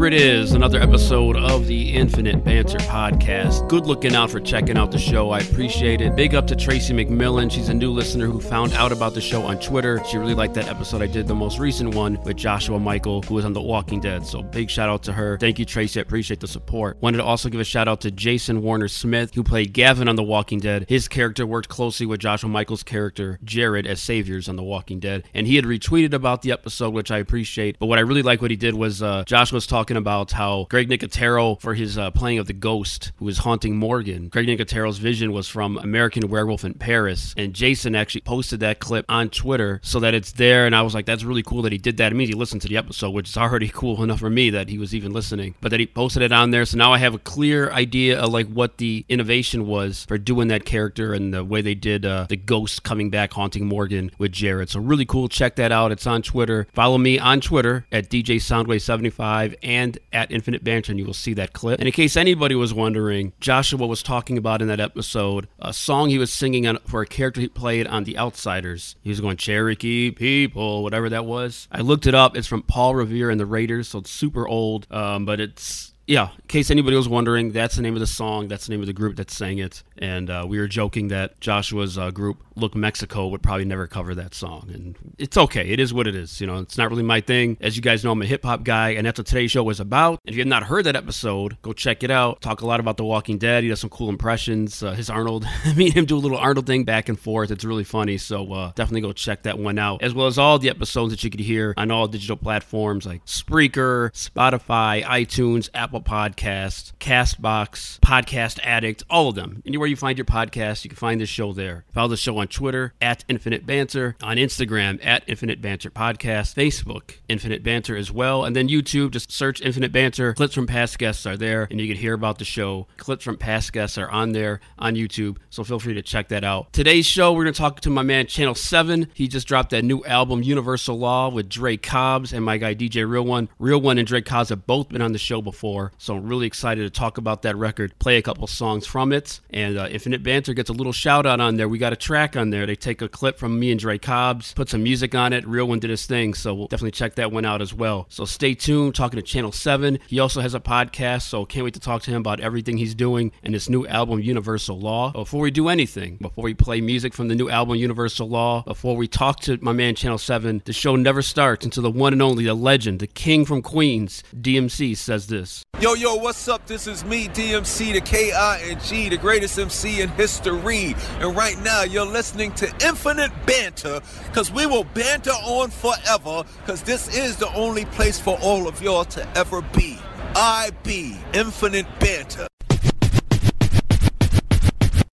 Here it is, another episode of the Infinite Banter podcast. Good looking out for checking out the show. I appreciate it. Big up to Tracy McMillan. She's a new listener who found out about the show on Twitter. She really liked that episode I did, the most recent one with Joshua Mikel, who was on The Walking Dead. So big shout out to her. Thank you, Tracy. I appreciate the support. Wanted to also give a shout out to Jason Warner Smith, who played Gavin on The Walking Dead. His character worked closely with Joshua Mikel's character, Jared, as saviors on The Walking Dead. And he had retweeted about the episode, which I appreciate. But what I really like what he did was uh, Josh was talking about how Greg Nicotero, for his uh, playing of the ghost who was haunting Morgan, Greg Nicotero's vision was from American Werewolf in Paris. And Jason actually posted that clip on Twitter so that it's there. And I was like, that's really cool that he did that. It means he listened to the episode, which is already cool enough for me that he was even listening. But that he posted it on there. So now I have a clear idea of like what the innovation was for doing that character and the way they did uh, the ghost coming back haunting Morgan with Jared. So really cool. Check that out. It's on Twitter. Follow me on Twitter at DJ Soundwave75 and at Infinite Banter, and you will see that clip. And in case anybody was wondering, Joshua was talking about in that episode a song he was singing on, for a character he played on The Outsiders. He was going Cherokee people, whatever that was. I looked it up. It's from Paul Revere and the Raiders, so it's super old, um, but it's yeah, in case anybody was wondering, that's the name of the song. That's the name of the group that sang it. And uh, we were joking that Joshua's uh, group, Look Mexico, would probably never cover that song. And it's okay. It is what it is. You know, it's not really my thing. As you guys know, I'm a hip hop guy, and that's what today's show was about. If you have not heard that episode, go check it out. Talk a lot about The Walking Dead. He does some cool impressions. Uh, his Arnold, me and him do a little Arnold thing back and forth. It's really funny. So uh, definitely go check that one out, as well as all the episodes that you could hear on all digital platforms like Spreaker, Spotify, iTunes, Apple Podcasts. Castbox, Podcast Addict, all of them. Anywhere you find your podcast, you can find this show there. Follow the show on Twitter at Infinite Banter, on Instagram at Infinite Banter Podcast, Facebook Infinite Banter as well, and then YouTube. Just search Infinite Banter. Clips from past guests are there, and you can hear about the show. Clips from past guests are on there on YouTube, so feel free to check that out. Today's show, we're going to talk to my man Channel 7. He just dropped that new album, Universal Law, with Dre Cobbs and my guy DJ Real One. Real One and Dre Cobbs have both been on the show before, so I'm really excited to talk about that record, play a couple songs from it, and uh, Infinite Banter gets a little shout out on there. We got a track on there. They take a clip from me and Dre Cobbs, put some music on it. Real one did his thing, so we'll definitely check that one out as well. So stay tuned. Talking to Channel Seven. He also has a podcast, so can't wait to talk to him about everything he's doing and his new album Universal Law. Before we do anything, before we play music from the new album Universal Law, before we talk to my man Channel Seven, the show never starts until the one and only, the legend, the king from Queens, DMC says this. Yo, yo, what's up? This is me, DMC, the K-I-N-G, the greatest MC in history. And right now, you're listening to Infinite Banter, because we will banter on forever, because this is the only place for all of y'all to ever be. I be Infinite Banter.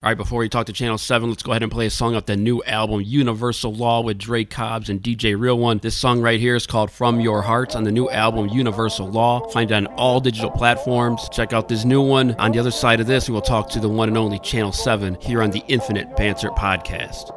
All right, before we talk to Channel 7, let's go ahead and play a song off the new album, Universal Law, with Dre Cobbs and DJ Real One. This song right here is called From Your Hearts on the new album, Universal Law. Find it on all digital platforms. Check out this new one. On the other side of this, we will talk to the one and only Channel 7 here on the Infinite Banter podcast.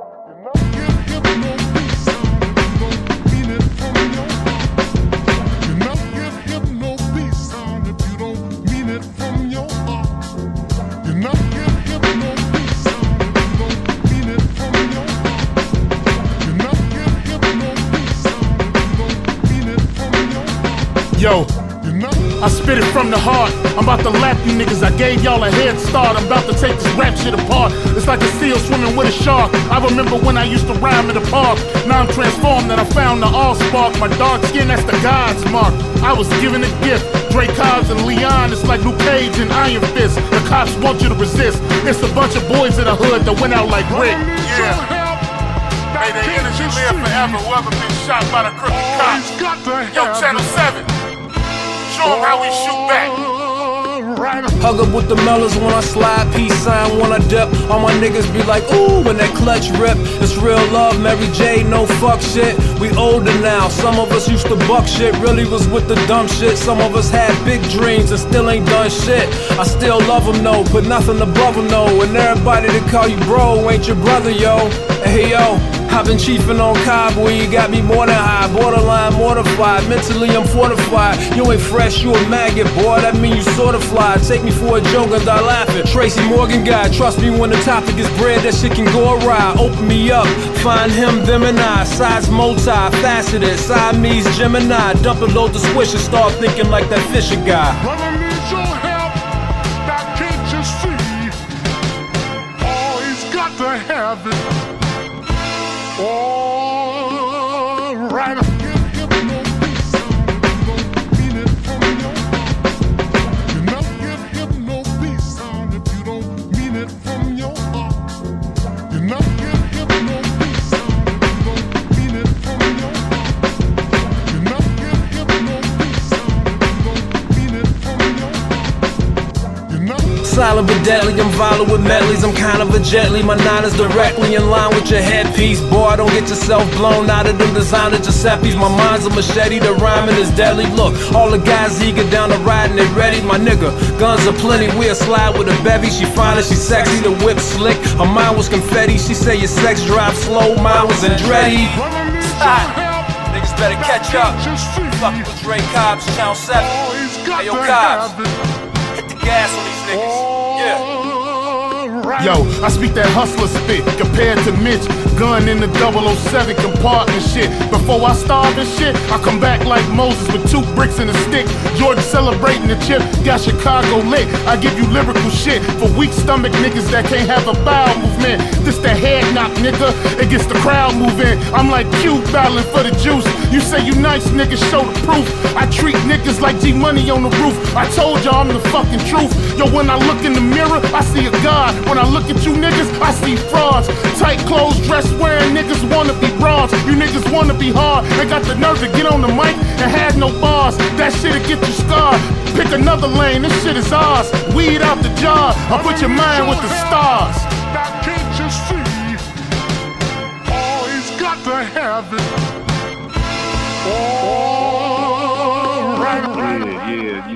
I spit it from the heart. I'm about to lap you niggas. I gave y'all a head start. I'm about to take this rap shit apart. It's like a seal swimming with a shark. I remember when I used to rhyme in the park. Now I'm transformed and I found the all spark. My dark skin, that's the God's mark. I was given a gift. Dre Cobbs and Leon, it's like Luke Cage and Iron Fist. The cops want you to resist. It's a bunch of boys in the hood that went out like Rick. Yeah. May their energy live forever. Whoever been shot by the crooked cops. Yo, Channel 7. Show 'em how we shoot back. Hug up with the mellows when I slide, peace sign when I dip. All my niggas be like, ooh, when that clutch rip. It's real love, Mary J, no fuck shit. We older now, some of us used to buck shit, really was with the dumb shit. Some of us had big dreams and still ain't done shit. I still love them, no, put nothing above them, no. And everybody that call you bro ain't your brother, yo. Hey, yo. I've been chiefing on Cobb, boy, you got me more than high. Borderline mortified, mentally I'm fortified. You ain't fresh, you a maggot, boy, that mean you sorta fly. Take me for a joke and die laughing. Tracy Morgan guy, trust me when the topic is bread, that shit can go awry. Open me up, find him, them and I. Size multi-faceted, Siamese Gemini. Dump a load of swish and start thinking like that Fisher guy. Needs your never Silent but deadly, I'm violent with medleys. I'm kind of a jetly. My nine is directly in line with your headpiece. Boy, don't get yourself blown out of them designer Giuseppe's. My mind's a machete, the rhyming is deadly. Look, all the guys eager down the ride and they ready. My nigga, guns are plenty. We'll slide with a bevy. She fine and she sexy, the whip slick. Her mind was confetti. She say your sex drive slow, mine was Andretti. Brother needs your help. Niggas better catch up. Fuck with Dre Cobbs, Channel 7. Oh, Hey, yo, to Cobbs. Hit the gas on these niggas. Yeah. Alright. Yo, I speak that hustler spit compared to Mitch. Gun in the 007 compartment shit. Before I starve and shit, I come back like Moses with two bricks and a stick. Jordan celebrating the chip, got Chicago lit. I give you lyrical shit for weak stomach niggas that can't have a bowel movement. This the head knock, nigga. It gets the crowd moving. I'm like Q battling for the juice. You say you nice nigga, show the proof. I treat niggas like G Money on the roof. I told y'all I'm the fucking truth. Yo, when I look in the mirror, I see a God. When I look at you niggas, I see frauds. Tight clothes, dress wearing niggas wanna be bronze. You niggas wanna be hard. They got the nerve to get on the mic and have no bars. That shit'll get you scarred. Pick another lane, this shit is ours. Weed out the jar. I put your mind with the stars. Now can't you see? He's got to have it.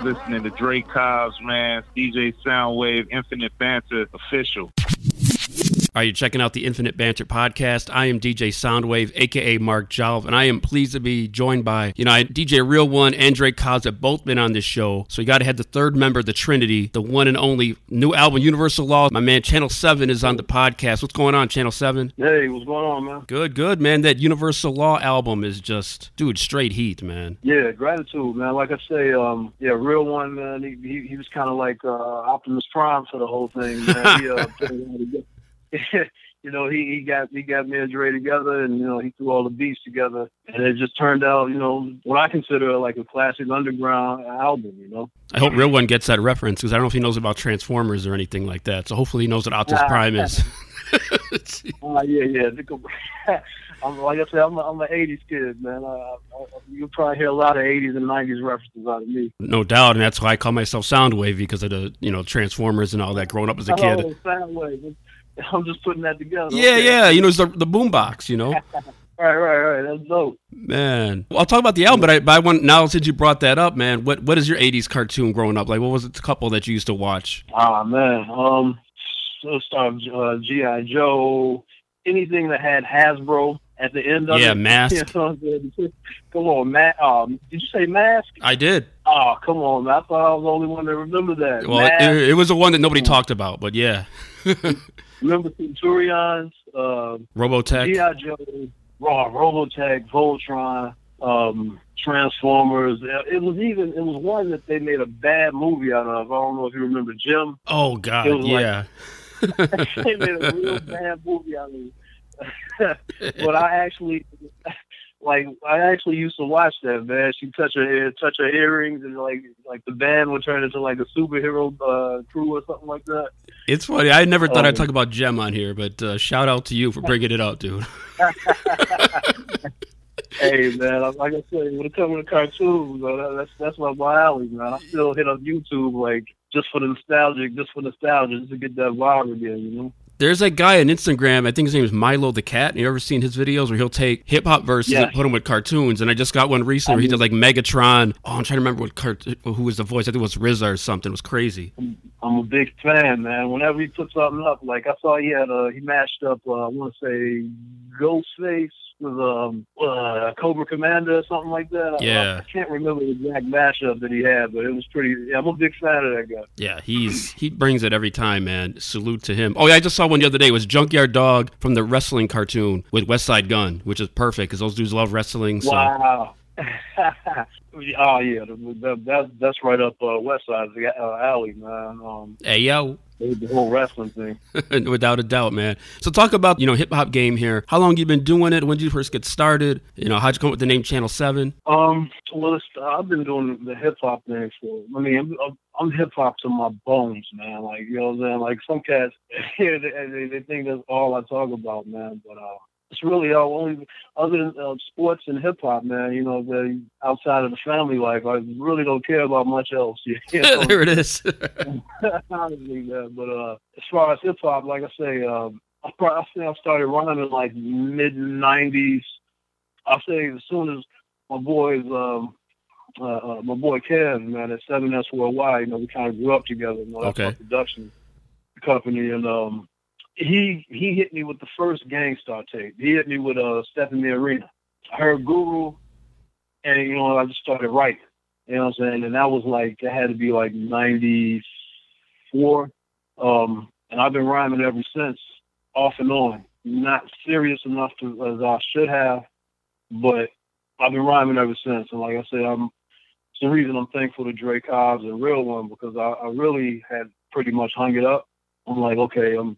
Listening to Dre Cobbs, man. DJ Soundwave, Infinite Banter, official. Are you checking out the Infinite Banter podcast? I am DJ Soundwave, aka Mark Jalv, and I am pleased to be joined by, you know, I, DJ Real One and Dre Cobbs have both been on this show. So you got to have the third member of the Trinity, the one and only new album, Universal Law. My man Channel 7 is on the podcast. What's going on, Channel 7? Hey, what's going on, man? Good, good, man. That Universal Law album is just, dude, straight heat, man. Yeah, gratitude, man. Like I say, um, yeah, real one, man. He he, he was kind of like uh, Optimus Prime for the whole thing, man. He, uh, put it all together. you know, he, he got he got me and Dre together, and you know, he threw all the beats together, and it just turned out, you know, what I consider like a classic underground album. You know, I hope Real One gets that reference because I don't know if he knows about Transformers or anything like that. So hopefully he knows what Optimus. Prime is. uh, yeah, yeah. I'm like I said, I'm a, I'm an '80s kid, man. I, I, you'll probably hear a lot of '80s and '90s references out of me. no doubt, and that's why I call myself Soundwave because of the you know Transformers and all that. Growing up as a kid, Oh, Soundwave. I'm just putting that together. yeah, Okay. yeah, you know, it's the the boombox, you know, Right, right, right. That's dope. man. Well, I'll talk about the album, but I, but I want now since you brought that up, man. What what is your '80s cartoon growing up like? What was it? The couple that you used to watch? Ah man. Um, so start uh, GI Joe. Anything that had Hasbro at the end of it. Yeah, it. Mask. You know what I'm saying? Come on, Mask. Um, did you say Mask? I did. Oh, come on, man. I thought I was the only one that remember that. Well, it, it was the one that nobody talked about, but yeah, remember Centurions? Uh, Robotech. GI Joe, Raw, Robotech, Voltron, um, Transformers. It was even it was one that they made a bad movie out of. I don't know if you remember Jem. Oh God, It was like- yeah. they made a real bad movie out of it. but I actually like I actually used to watch that man. She touch her ear, touch her earrings, and like like the band would turn into like a superhero uh, crew or something like that. It's funny. I never thought I'd Oh. talk about Jem on here, but uh, shout out to you for bringing it up, dude. Hey man, like I said, when it comes to cartoons, uh, that's that's my my alley, man. I still hit up YouTube like just for the nostalgic, just for nostalgia, just to get that vibe again, you know. There's a guy on Instagram. I think his name is Milo the Cat. You ever seen his videos where he'll take hip hop verses Yeah. and put them with cartoons? And I just got one recently where he did like Megatron. Oh, I'm trying to remember what cart- who was the voice. I think it was RZA or something. It was crazy. I'm a big fan, man. Whenever he puts something up, like I saw he had uh he mashed up uh, I want to say Ghostface with um uh, Cobra Commander or something like that. Yeah. I, I can't remember the exact mashup that he had, but it was pretty. Yeah, I'm a big fan of that guy. Yeah, he's he brings it every time, man. Salute to him. Oh yeah, I just saw one the other day. It was Junkyard Dog from the wrestling cartoon with Westside Gunn, which is perfect because those dudes love wrestling. So Wow. oh yeah, that, that, that's right up uh, West Side uh, alley, man. Um, hey yo, the whole wrestling thing. without a doubt, man. So talk about you know hip hop game here. How long you been doing it? When did you first get started? You know how'd you come up with the name Channel Seven? Um, well, it's, I've been doing the hip hop thing for. I mean, I'm, I'm, I'm hip hop to my bones, man. Like you know what I'm saying. Like some cats, yeah, they, they, they think that's all I talk about, man. But uh, it's really all only other than uh, sports and hip hop, man. You know, the outside of the family life, I really don't care about much else. You know? there it is. honestly, man. But uh, as far as hip hop, like I say, um, I, probably, I think I started rhyming like mid '90s. I say as soon as my boys, um, uh, uh, my boy Kev, man, at Seven S Worldwide, you know, we kind of grew up together. You know, Okay. production company, and um, he he hit me with the first Gang Starr tape. He hit me with uh, Step in the Arena. I heard Guru, and you know, I just started writing. You know what I'm saying? And that was like it had to be like '94, um, and I've been rhyming ever since, off and on. Not serious enough to, as I should have, but I've been rhyming ever since. And like I said, I'm it's the reason I'm thankful to Dre Cobbs and Real One because I, I really had pretty much hung it up. I'm like, okay, I'm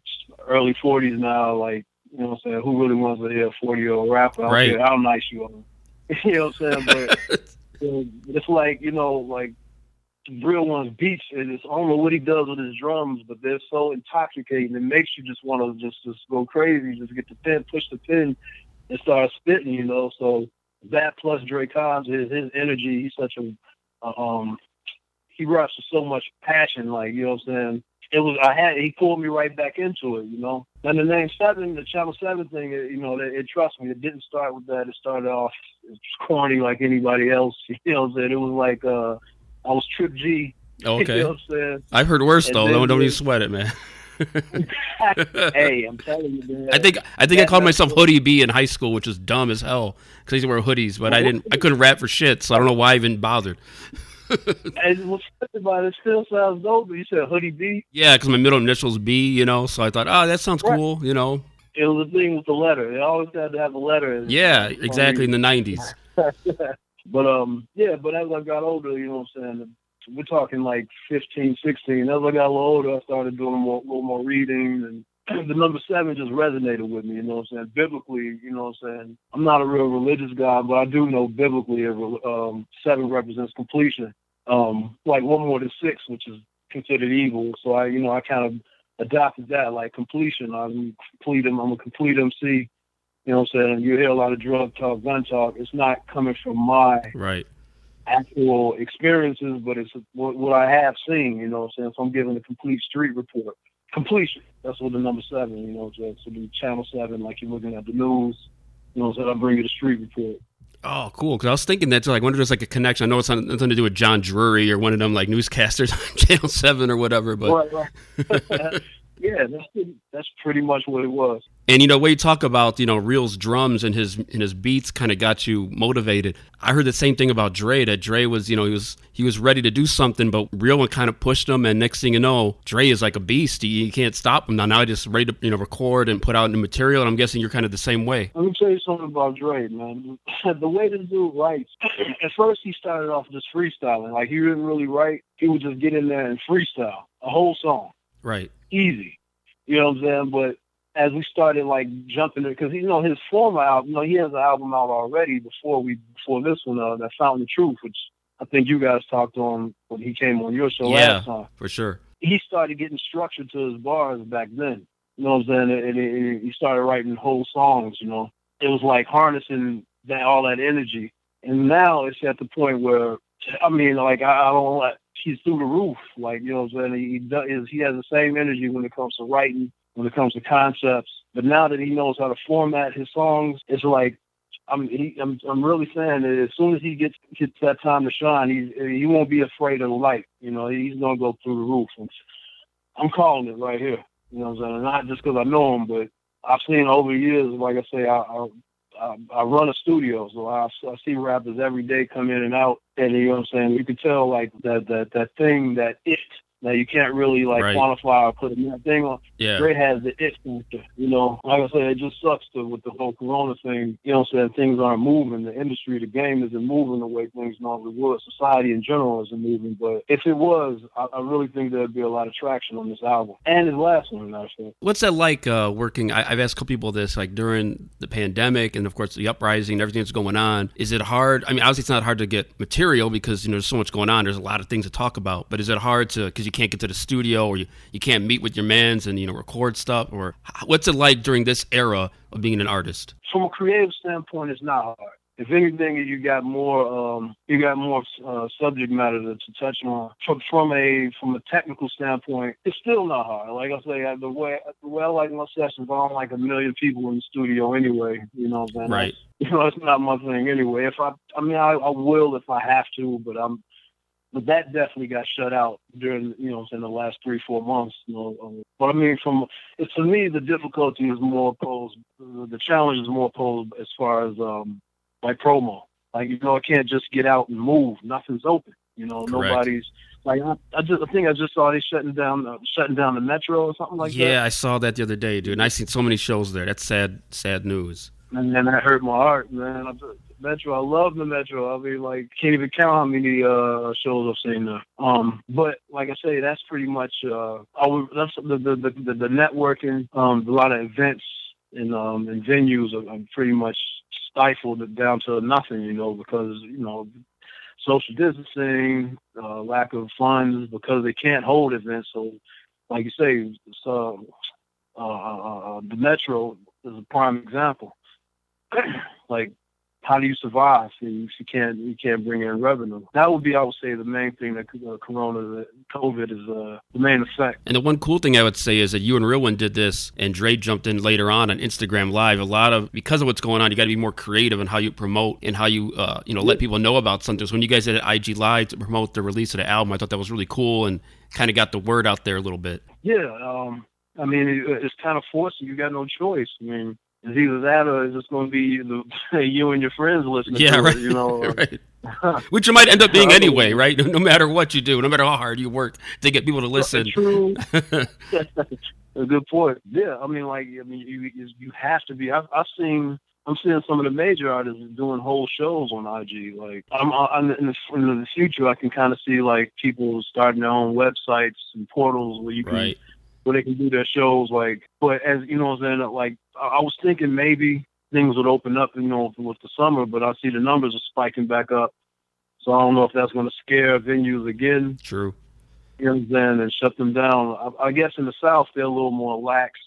early 40s now. Like, you know what I'm saying? Who really wants to hear a 40 year old rapper? I don't Right. care how nice you are. you know what I'm saying? But it's like, you know, like Real One's beats, and it's, I don't know what he does with his drums, but they're so intoxicating. It makes you just want to just, just go crazy, just get the pen, push the pen, and start spitting, you know? So that plus Dre Cobbs, his, his energy, he's such a, um, he raps with so much passion, like, you know what I'm saying? It was, I had, he pulled me right back into it, you know? And the name Seven, the Channel Seven thing, it, you know, it, it trust me, it didn't start with that. It started off it's corny like anybody else, you know what I'm saying? It was like, uh, I was Trip G, Okay, you know what I'm saying? I've heard worse And though. Don't don't even sweat it, man. hey, I'm telling you, man. I think I think I called myself what- Hoodie B in high school, which is dumb as hell because I used to wear hoodies, but I didn't. I couldn't rap for shit, so I don't know why I even bothered. And about it, still sounds dope. But you said Hoodie B. Yeah, because my middle initials B, you know, so I thought, oh, that sounds Right. cool, you know. It was a thing with the letter. They always had to have a letter. Yeah, exactly in the '90s. but um, yeah. But as I got older, you know what I'm saying. We're talking like 15, 16. As I got a little older, I started doing more, a little more reading, and the number seven just resonated with me. You know what I'm saying? Biblically, you know what I'm saying. I'm not a real religious guy, but I do know biblically, um, seven represents completion. Um, like one more than six, which is considered evil. So I, you know, I kind of adopted that, like completion. I'm complete. I'm a complete MC. You know what I'm saying? You hear a lot of drug talk, gun talk. It's not coming from my Right. actual experiences, but it's what, what I have seen. You know what I'm saying? So I'm giving a complete street report. Completion. That's what the number seven. You know, so, so the channel seven, like you're looking at the news. You know, saying? I bring you the street report. Oh, cool. Because I was thinking that too. Like, I wonder if there's like a connection. I know it's something, something to do with John Drury or one of them like newscasters on Channel Seven or whatever. But Right, right. yeah, that's that's pretty much what it was. And you know, when you talk about you know Real's drums and his and his beats kind of got you motivated. I heard the same thing about Dre. That Dre was you know he was he was ready to do something, but Real one kind of pushed him. And next thing you know, Dre is like a beast. You, can't stop him. Now now I just ready to you know record and put out new material. And I'm guessing you're kind of the same way. Let me tell you something about Dre, man. the way this dude writes, at first he started off just freestyling. Like he didn't really write. He would just get in there and freestyle a whole song, Right. easy. You know what I'm saying? But as we started like jumping because you know his former album, you know he has an album out already before we before this one, uh, that Fountain of Truth, which I think you guys talked on when he came on your show Yeah. last time. Yeah, for sure. he started getting structure to his bars back then. You know what I'm saying? And, and, and he started writing whole songs. You know, it was like harnessing that all that energy. And now it's at the point where, I mean, like I, I don't like he's through the roof. Like you know what I'm saying? He does, he has the same energy when it comes to writing, when it comes to concepts. But now that he knows how to format his songs, it's like I'm he, I'm I'm really saying that as soon as he gets gets that time to shine, he he won't be afraid of the light. You know, he's gonna go through the roof. And I'm calling it right here. You know what I'm saying? Not just because I know him, but I've seen over the years. Like I say, I, I I, I run a studio, so I, I see rappers every day come in and out, and you know what I'm saying. You can tell like that that that thing that it that you can't really like Right. quantify or put a thing on. Yeah. Dre has the it factor. You know, like I said, it just sucks to with the whole Corona thing. You know, what I'm saying things aren't moving. The industry, the game isn't moving the way things normally would. Society in general isn't moving. But if it was, I, I really think there'd be a lot of traction on this album and his last one. Actually, What's that like uh, working? I, I've asked a couple people this, like during the pandemic and, of course, the uprising and everything that's going on. Is it hard? I mean, obviously, it's not hard to get material because, you know, there's so much going on. There's a lot of things to talk about. But is it hard to, because you can't get to the studio or you, you can't meet with your mans and, you know, record stuff? Or what's it like during this era of being an artist? from a creative standpoint, it's not hard. If anything, you got more, um, you got more uh, subject matter to, to touch on. From from a from a technical standpoint, it's still not hard. Like I say, uh, the way the way I like my sessions, I don't like a million people in the studio anyway. You know what I'm saying? Right. You know, it's not my thing anyway. If I, I mean, I, I will if I have to, but I'm, but that definitely got shut out during, you know, in the last three, four months. You know, um, but I mean, from it's for me, the difficulty is more posed, the challenge is more posed as far as um, like promo. Like you know, I can't just get out and move. Nothing's open. You know, Correct. nobody's like I, I just I think I just saw they shutting down the, shutting down the metro or something like that. yeah, I saw that the other day, dude. And I seen so many shows there. That's sad, sad news. and then that hurt my heart, man. I just, Metro, I love the Metro. I mean, like, can't even count how many uh shows I've seen there. Um, but like I say, that's pretty much uh, I would, that's the the, the the networking, um, a lot of events and um and venues are, are pretty much stifled down to nothing, you know, because you know social distancing, uh, lack of funds because they can't hold events. So, like you say, so uh, uh, uh, the Metro is a prime example. like, how do you survive if you can't you can't bring in revenue? That would be, I would say, the main thing that uh, Corona, that COVID is uh, the main effect. And the one cool thing I would say is that you and Real One did this, and Dre jumped in later on on Instagram Live. A lot of because of what's going on, you got to be more creative in how you promote and how you uh, you know let people know about something. So when you guys did IG Live to promote the release of the album, I thought that was really cool and kind of got the word out there a little bit. Yeah, um, I mean, it, it's kind of forcing. You got no choice. I mean, it's either that or it's just going to be the, you and your friends listening. Yeah, to right. It, you know, uh, right. Which you might end up being anyway, right? No matter what you do, no matter how hard you work to get people to listen. True. a good point. Yeah, I mean, like, I mean, you you, you have to be. I've, I've seen. I'm seeing some of the major artists doing whole shows on IG. Like, I'm, I'm in, the, in the future, I can kind of see like people starting their own websites and portals where you can Right. Where they can do their shows. Like, but as you know, I'm saying like I, I was thinking maybe things would open up, you know, with the summer, but I see the numbers are spiking back up. So I don't know if that's going to scare venues again True. you know what I'm saying, and shut them down. I, I guess in the South they're a little more lax.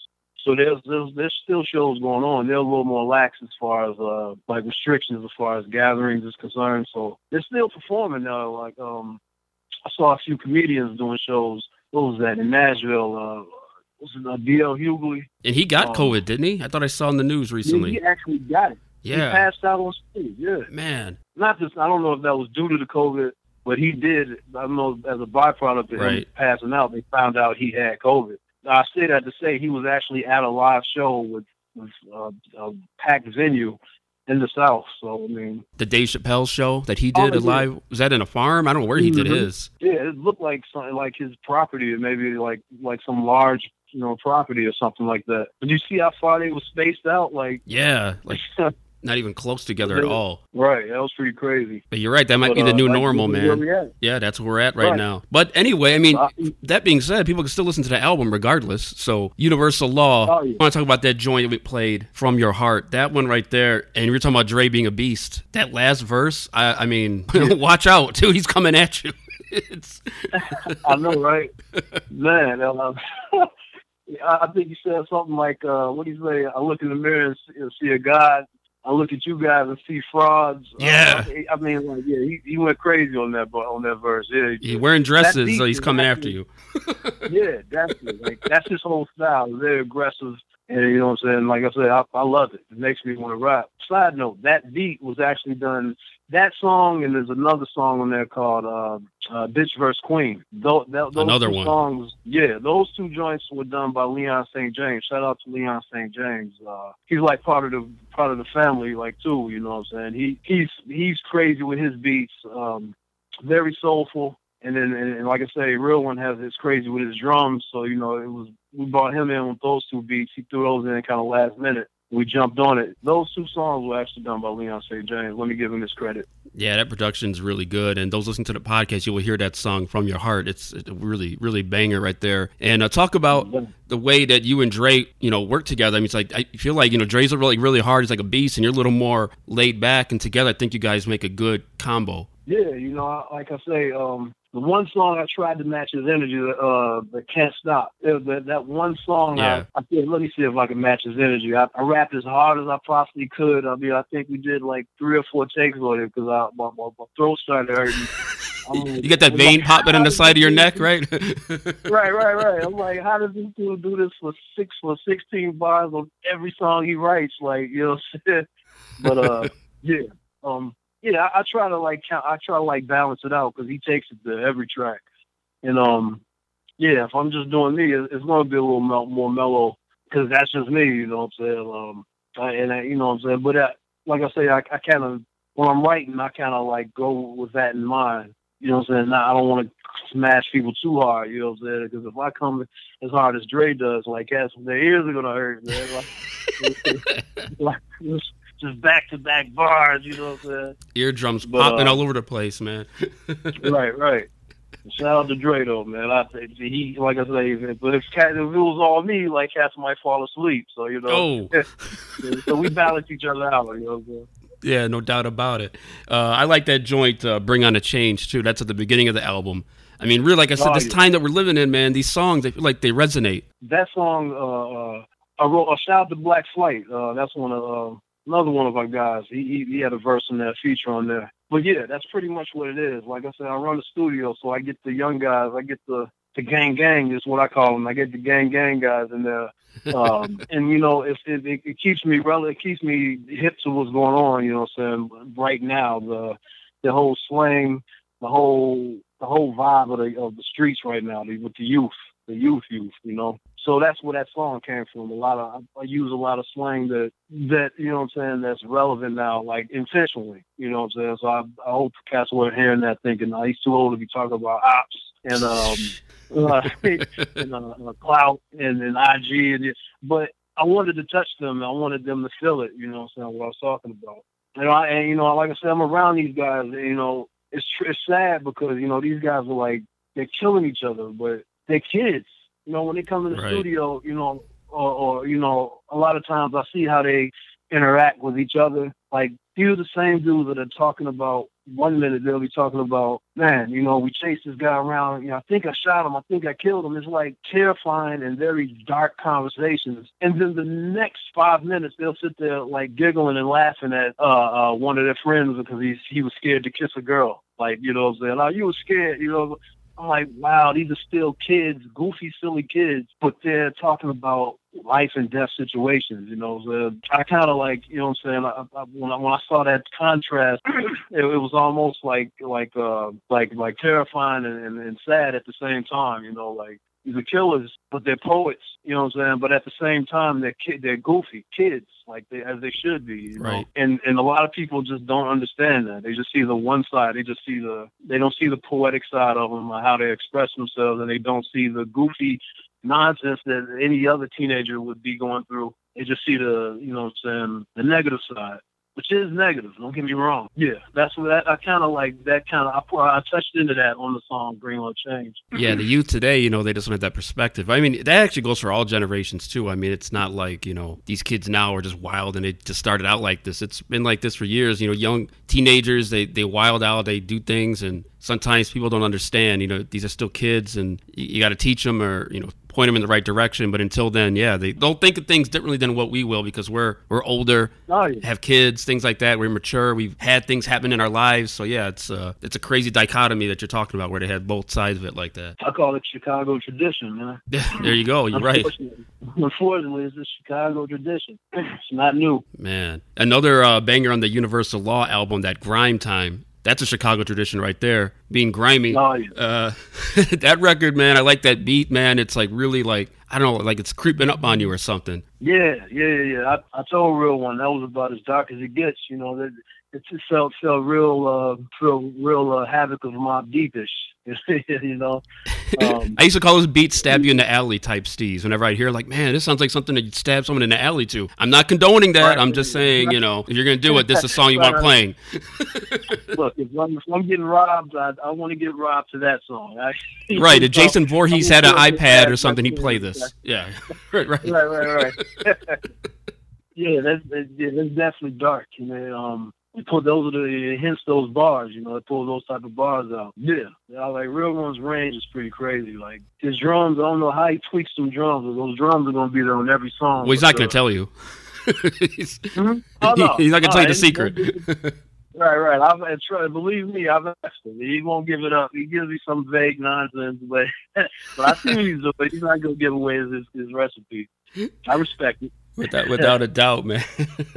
So there's, there's there's still shows going on. They're a little more lax as far as uh like restrictions as far as gatherings is concerned. So they're still performing now. Like um, I saw a few comedians doing shows. What was that in Nashville? Uh, was it uh, D.L. Hughley? And he got Um, COVID, didn't he? I thought I saw in the news Yeah, recently. he actually got it. He Yeah. passed out on stage. Yeah. Man. not just I don't know if that was due to the COVID, but he did. I don't know as a byproduct of him passing out, they found out he had COVID. I say that to say he was actually at a live show with, with uh, a packed venue in the South. So I mean, The Dave Chappelle show that he Oh, did yeah. live was that in a farm? I don't know where he did Mhm. his. yeah, it looked like something like his property, maybe like like some large you know property or something like that. Did you see how far they were spaced out? Like, Yeah, like not even close together at all. right, that was pretty crazy. But you're right, that might But, be the uh, new normal, this is where man. Yeah, that's where we're at right, Right. now. But anyway, I mean, Uh, that being said, people can still listen to the album regardless. So, Universal Law, Oh, yeah. I want to talk about that joint we played, From Your Heart. That one right there. And you were talking about Dre being a beast. That last verse, I, I mean, watch out, dude. He's coming at you. I know, right? Man, I I think he said something like, uh, "What do you say? I look in the mirror and see, and see a God. I look at you guys and see frauds." Yeah. Uh, I mean, like, yeah, he, he went crazy on that on that verse. Yeah, he's wearing dresses, so he's coming after you. yeah, definitely. Like that's his whole style. Very aggressive, And you know what I'm saying? Like I said, I, I love it. It makes me want to rap. Side note, that beat was actually done that song and there's another song on there called uh, uh Bitch vs. Queen. Those, those another two one. songs yeah, those two joints were done by Leon St. James. Shout out to Leon St. James. Uh he's like part of the part of the family like too, you know what I'm saying? He he's he's crazy with his beats. Um very soulful. And then, and, and like I say, real one has his crazy with his drums. So you know, it was we brought him in with those two beats. He threw those in kind of last minute. We jumped on it. Those two songs were actually done by Leon St. James. Let me give him his credit. Yeah, that production is really good. And those listening to the podcast, you will hear that song from your heart. It's a really, really banger right there. And uh, talk about the way that you and Dre, you know, work together. I mean, it's like I feel like you know Dre's really, really hard. He's like a beast, and you're a little more laid back. And together, I think you guys make a good combo. Yeah, you know, like I say, um, the one song I tried to match his energy, uh, the Can't Stop. It, that, that one song, Yeah. I, I said, let me see if I can match his energy. I, I rapped as hard as I possibly could. I mean, I think we did like three or four takes on it because my, my, my throat started hurting. You got that vein like, popping in the side of your neck, right? right, right, right. I'm like, how does this dude do this for six for sixteen bars on every song he writes? Like, you know, what I'm saying? but uh, yeah, um, yeah, I, I try to like count, I try to like balance it out because he takes it to every track, and um, yeah, if I'm just doing me, it's gonna be a little mel- more mellow because that's just me, you know what I'm saying? Um, I, and I, you know what I'm saying. But uh, like I say, I, I kind of when I'm writing, I kind of like go with that in mind. You know what I'm saying? Now, I don't want to smash people too hard. You know what I'm saying? Because if I come as hard as Dre does, like, yes, their ears are gonna hurt, man. Like, like just, back to back bars. You know what I'm saying? Eardrums But, popping uh, all over the place, man. right, right. Shout out to Dre though, man. I think he, like I say, but if cat, if it was all me, like cats might fall asleep. So you know, Oh. so we balance each other out. You know what I'm saying? Yeah, no doubt about it. Uh, I like that joint, uh, "Bring On a Change" too. That's at the beginning of the album. I mean, really, like I said, Oh, this yeah. time that we're living in, man, these songs, I feel like they resonate. that song, uh, uh, I wrote a shout out to Black Flight. Uh, that's one of uh, another one of our guys. He, he he had a verse in there, feature on there. But yeah, that's pretty much what it is. Like I said, I run the studio, so I get the young guys. I get the the gang gang is what I call them. I get the gang gang guys in there. Um, and you know, it, it it keeps me rel- it keeps me hip to what's going on. You know, what I'm saying right now the the whole slang, the whole the whole vibe of the of the streets right now the, with the youth, the youth, youth. You know, so that's where that song came from. A lot of I, I use a lot of slang that that you know what I'm saying that's relevant now, like intentionally. You know what I'm saying. So I, I hope cats weren't hearing that thinking, "Oh, he's too old to be talking about ops and um uh, and uh, uh, clout and, and IG and. But I wanted to touch them. I wanted them to feel it. You know what I'm saying? What I was talking about. And I and you know, like I said, I'm around these guys. And, you know, it's tr- it's sad because you know these guys are like they're killing each other, but they're kids. You know, when they come to the Right. studio, you know, or, or you know, a lot of times I see how they interact with each other. Like few the same dudes that are talking about one minute they'll be talking about, man, you know, we chased this guy around, you know, I think I shot him, I think I killed him. It's like terrifying and very dark conversations. And then the next five minutes they'll sit there like giggling and laughing at uh uh one of their friends because he's he was scared to kiss a girl. Like, you know what I'm saying? Oh, you were scared, you know. I'm like, wow, these are still kids, goofy, silly kids, but they're talking about life and death situations. You know, so I kind of like, you know, what I'm saying. I, I, when I when I saw that contrast, it, it was almost like like uh like like terrifying and, and, and sad at the same time. You know, like are killers, but they're poets. You know what I'm saying? But at the same time, they're kid, they're goofy kids, like they as they should be. You know? Right. And and a lot of people just don't understand that. They just see the one side. They just see the they don't see the poetic side of them, or how they express themselves, and they don't see the goofy nonsense that any other teenager would be going through. They just see the you know what I'm saying the negative side. Which is negative. Don't get me wrong. Yeah, that's what that, I kind of like. That kind of I, I touched into that on the song Green "Greenlow Change." Yeah, the youth today, you know, they just don't have that perspective. I mean, that actually goes for all generations too. I mean, it's not like you know these kids now are just wild and they just started out like this. It's been like this for years. You know, young teenagers they they wild out, they do things, and sometimes people don't understand. You know, these are still kids, and you, you got to teach them or you know point them in the right direction. But until then, yeah, they don't think of things differently than what we will because we're we're older, Oh, yeah. have kids, things like that. We're mature. We've had things happen in our lives. So yeah, it's uh, it's a crazy dichotomy that you're talking about where they had both sides of it like that. I call it Chicago tradition, man. there you go. You're right, Unfortunately, unfortunately, it's a Chicago tradition. It's not new. man. Another uh, banger on the Universal Law album, that Grime Time. That's a Chicago tradition right there. Being grimy. Oh, yeah. Uh, that record, man. I like that beat, man. It's like really like I don't know, like it's creeping up on you or something. Yeah, yeah, yeah, yeah. I, I told real one that was about as dark as it gets. You know, that it just felt felt real, uh, real, real uh, havoc of Mobb Deepish. you know, um, I used to call those beats "stab you in the alley" type steez. Whenever I hear like, man, this sounds like something that you'd stab someone in the alley to. I'm not condoning that. Right. I'm just saying, you know, if you're gonna do it, this is a song you want playing. look, if I'm, if I'm getting robbed, I, I want to get robbed to that song. I, Right. If Jason Voorhees had an iPad or something, he'd play this. Yeah. right. Right. right, right, right. yeah, that's yeah, that's definitely dark. And then, um, pull those are the hence those bars. You know, they pull those type of bars out. Yeah, yeah. Like real one's range is pretty crazy. Like his drums, I don't know how he tweaks some drums. But those drums are gonna be there on every song. Well, he's not gonna tell you. he's, mhm. Oh, no. he's not gonna tell you the secret. Right, right. I've and try, believe me, I've asked him. He won't give it up. He gives me some vague nonsense, but but I see what he's doing. He's not gonna give away his his recipe. I respect it. Without, without a doubt, man.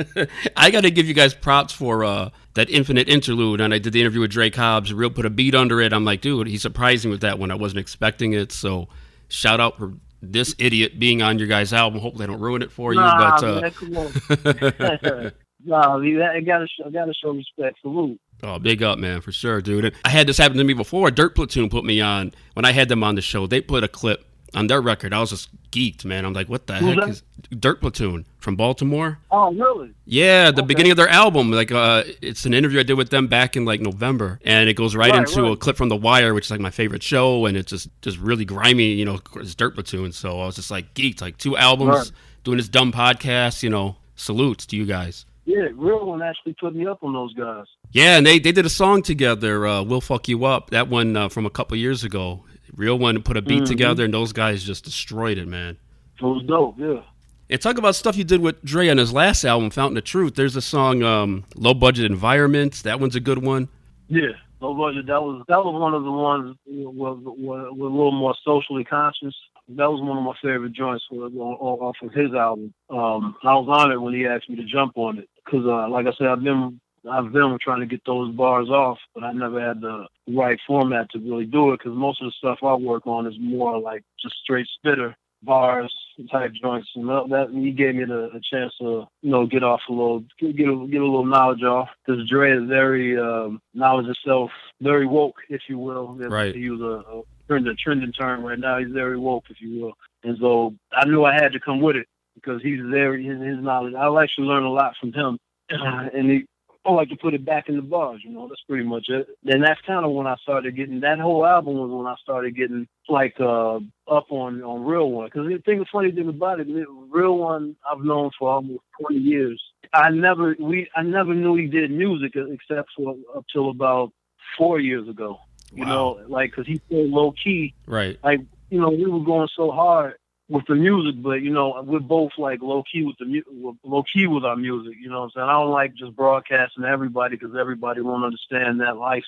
I got to give you guys props for uh, that infinite interlude. And I did the interview with Dre Cobbs. Real put a beat under it. I'm like, dude, he surprised me with that one. I wasn't expecting it. So shout out for this idiot being on your guys' album. Hopefully, I don't ruin it for you. Nah, but uh, man, nah, I gotta show, I gotta show respect. Salute. Oh, big up, man, for sure, dude. I had this happen to me before. Dirt Platoon put me on when I had them on the show. They put a clip on their record. I was just geeked, man. I'm like, what the Who's heck that? is Dirt Platoon from Baltimore? Oh, really? Yeah, the Okay. beginning of their album. Like, uh, it's an interview I did with them back in like November, and it goes right, Right, into a clip from The Wire, which is like my favorite show, and it's just just really grimy. You know, it's Dirt Platoon. So I was just like geeked, like two albums, Right. doing this dumb podcast. You know, salutes to you guys. Yeah, real one actually put me up on those guys. Yeah, and they, they did a song together, uh, "We'll Fuck You Up." That one uh, from a couple years ago. Real one to put a beat Mhm. together, and those guys just destroyed it, man. It was dope. Yeah. And talk about stuff you did with Dre on his last album, Fountain of Truth. There's a song, um, "Low Budget Environment." That one's a good one. Yeah, low budget. That was that was one of the ones you know, was was was a little more socially conscious. That was one of my favorite joints was on, on, off of his album. Um, I was honored when he asked me to jump on it because, uh, like I said, I've been I've been trying to get those bars off, but I never had the right format to really do it because most of the stuff I work on is more like just straight spitter bars type joints, and that, he gave me the a chance to you know get off a little get get a, get a little knowledge off. Because Dre is very um, knowledge itself, very woke, if you will. Right. To use a, a trending trending term right now, he's very woke, if you will. And so I knew I had to come with it because he's very his, his knowledge. I actually learned a lot from him, and he. I like to put it back in the bars, you know. That's pretty much it. And that's kind of when I started getting that whole album was when I started getting like uh up on on real one. Because the thing, the funny thing about it, real one I've known for almost twenty years. I never we I never knew he did music except for up till about four years ago. You Wow. know, like because he's so low key Right. like you know we were going so hard with the music, but you know we're both like low key with the mu- low key with our music. You know what I'm saying? I don't like just broadcasting everybody because everybody won't understand that life,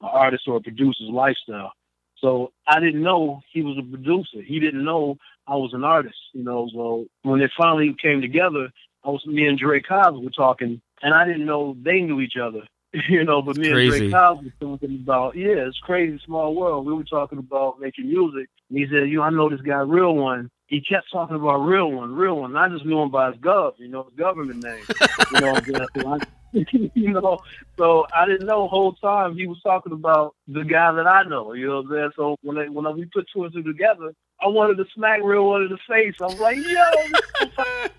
an artist or a producer's lifestyle. So I didn't know he was a producer. He didn't know I was an artist. You know, so when it finally came together, I was me and Dre Cobbs were talking, and I didn't know they knew each other. You know, but me and Crazy. Dre Cobbs were talking about yeah, it's crazy small world. We were talking about making music. And he said, "You, I know this guy, real one." He kept talking about real one, real one. And I just knew him by his gov, you know, his government name. You know, I'm? So I- you know, so I didn't know the whole time he was talking about the guy that I know. You know what I'm saying? So when they, when we put two and two together, I wanted to smack real one in the face. I was like, yo, this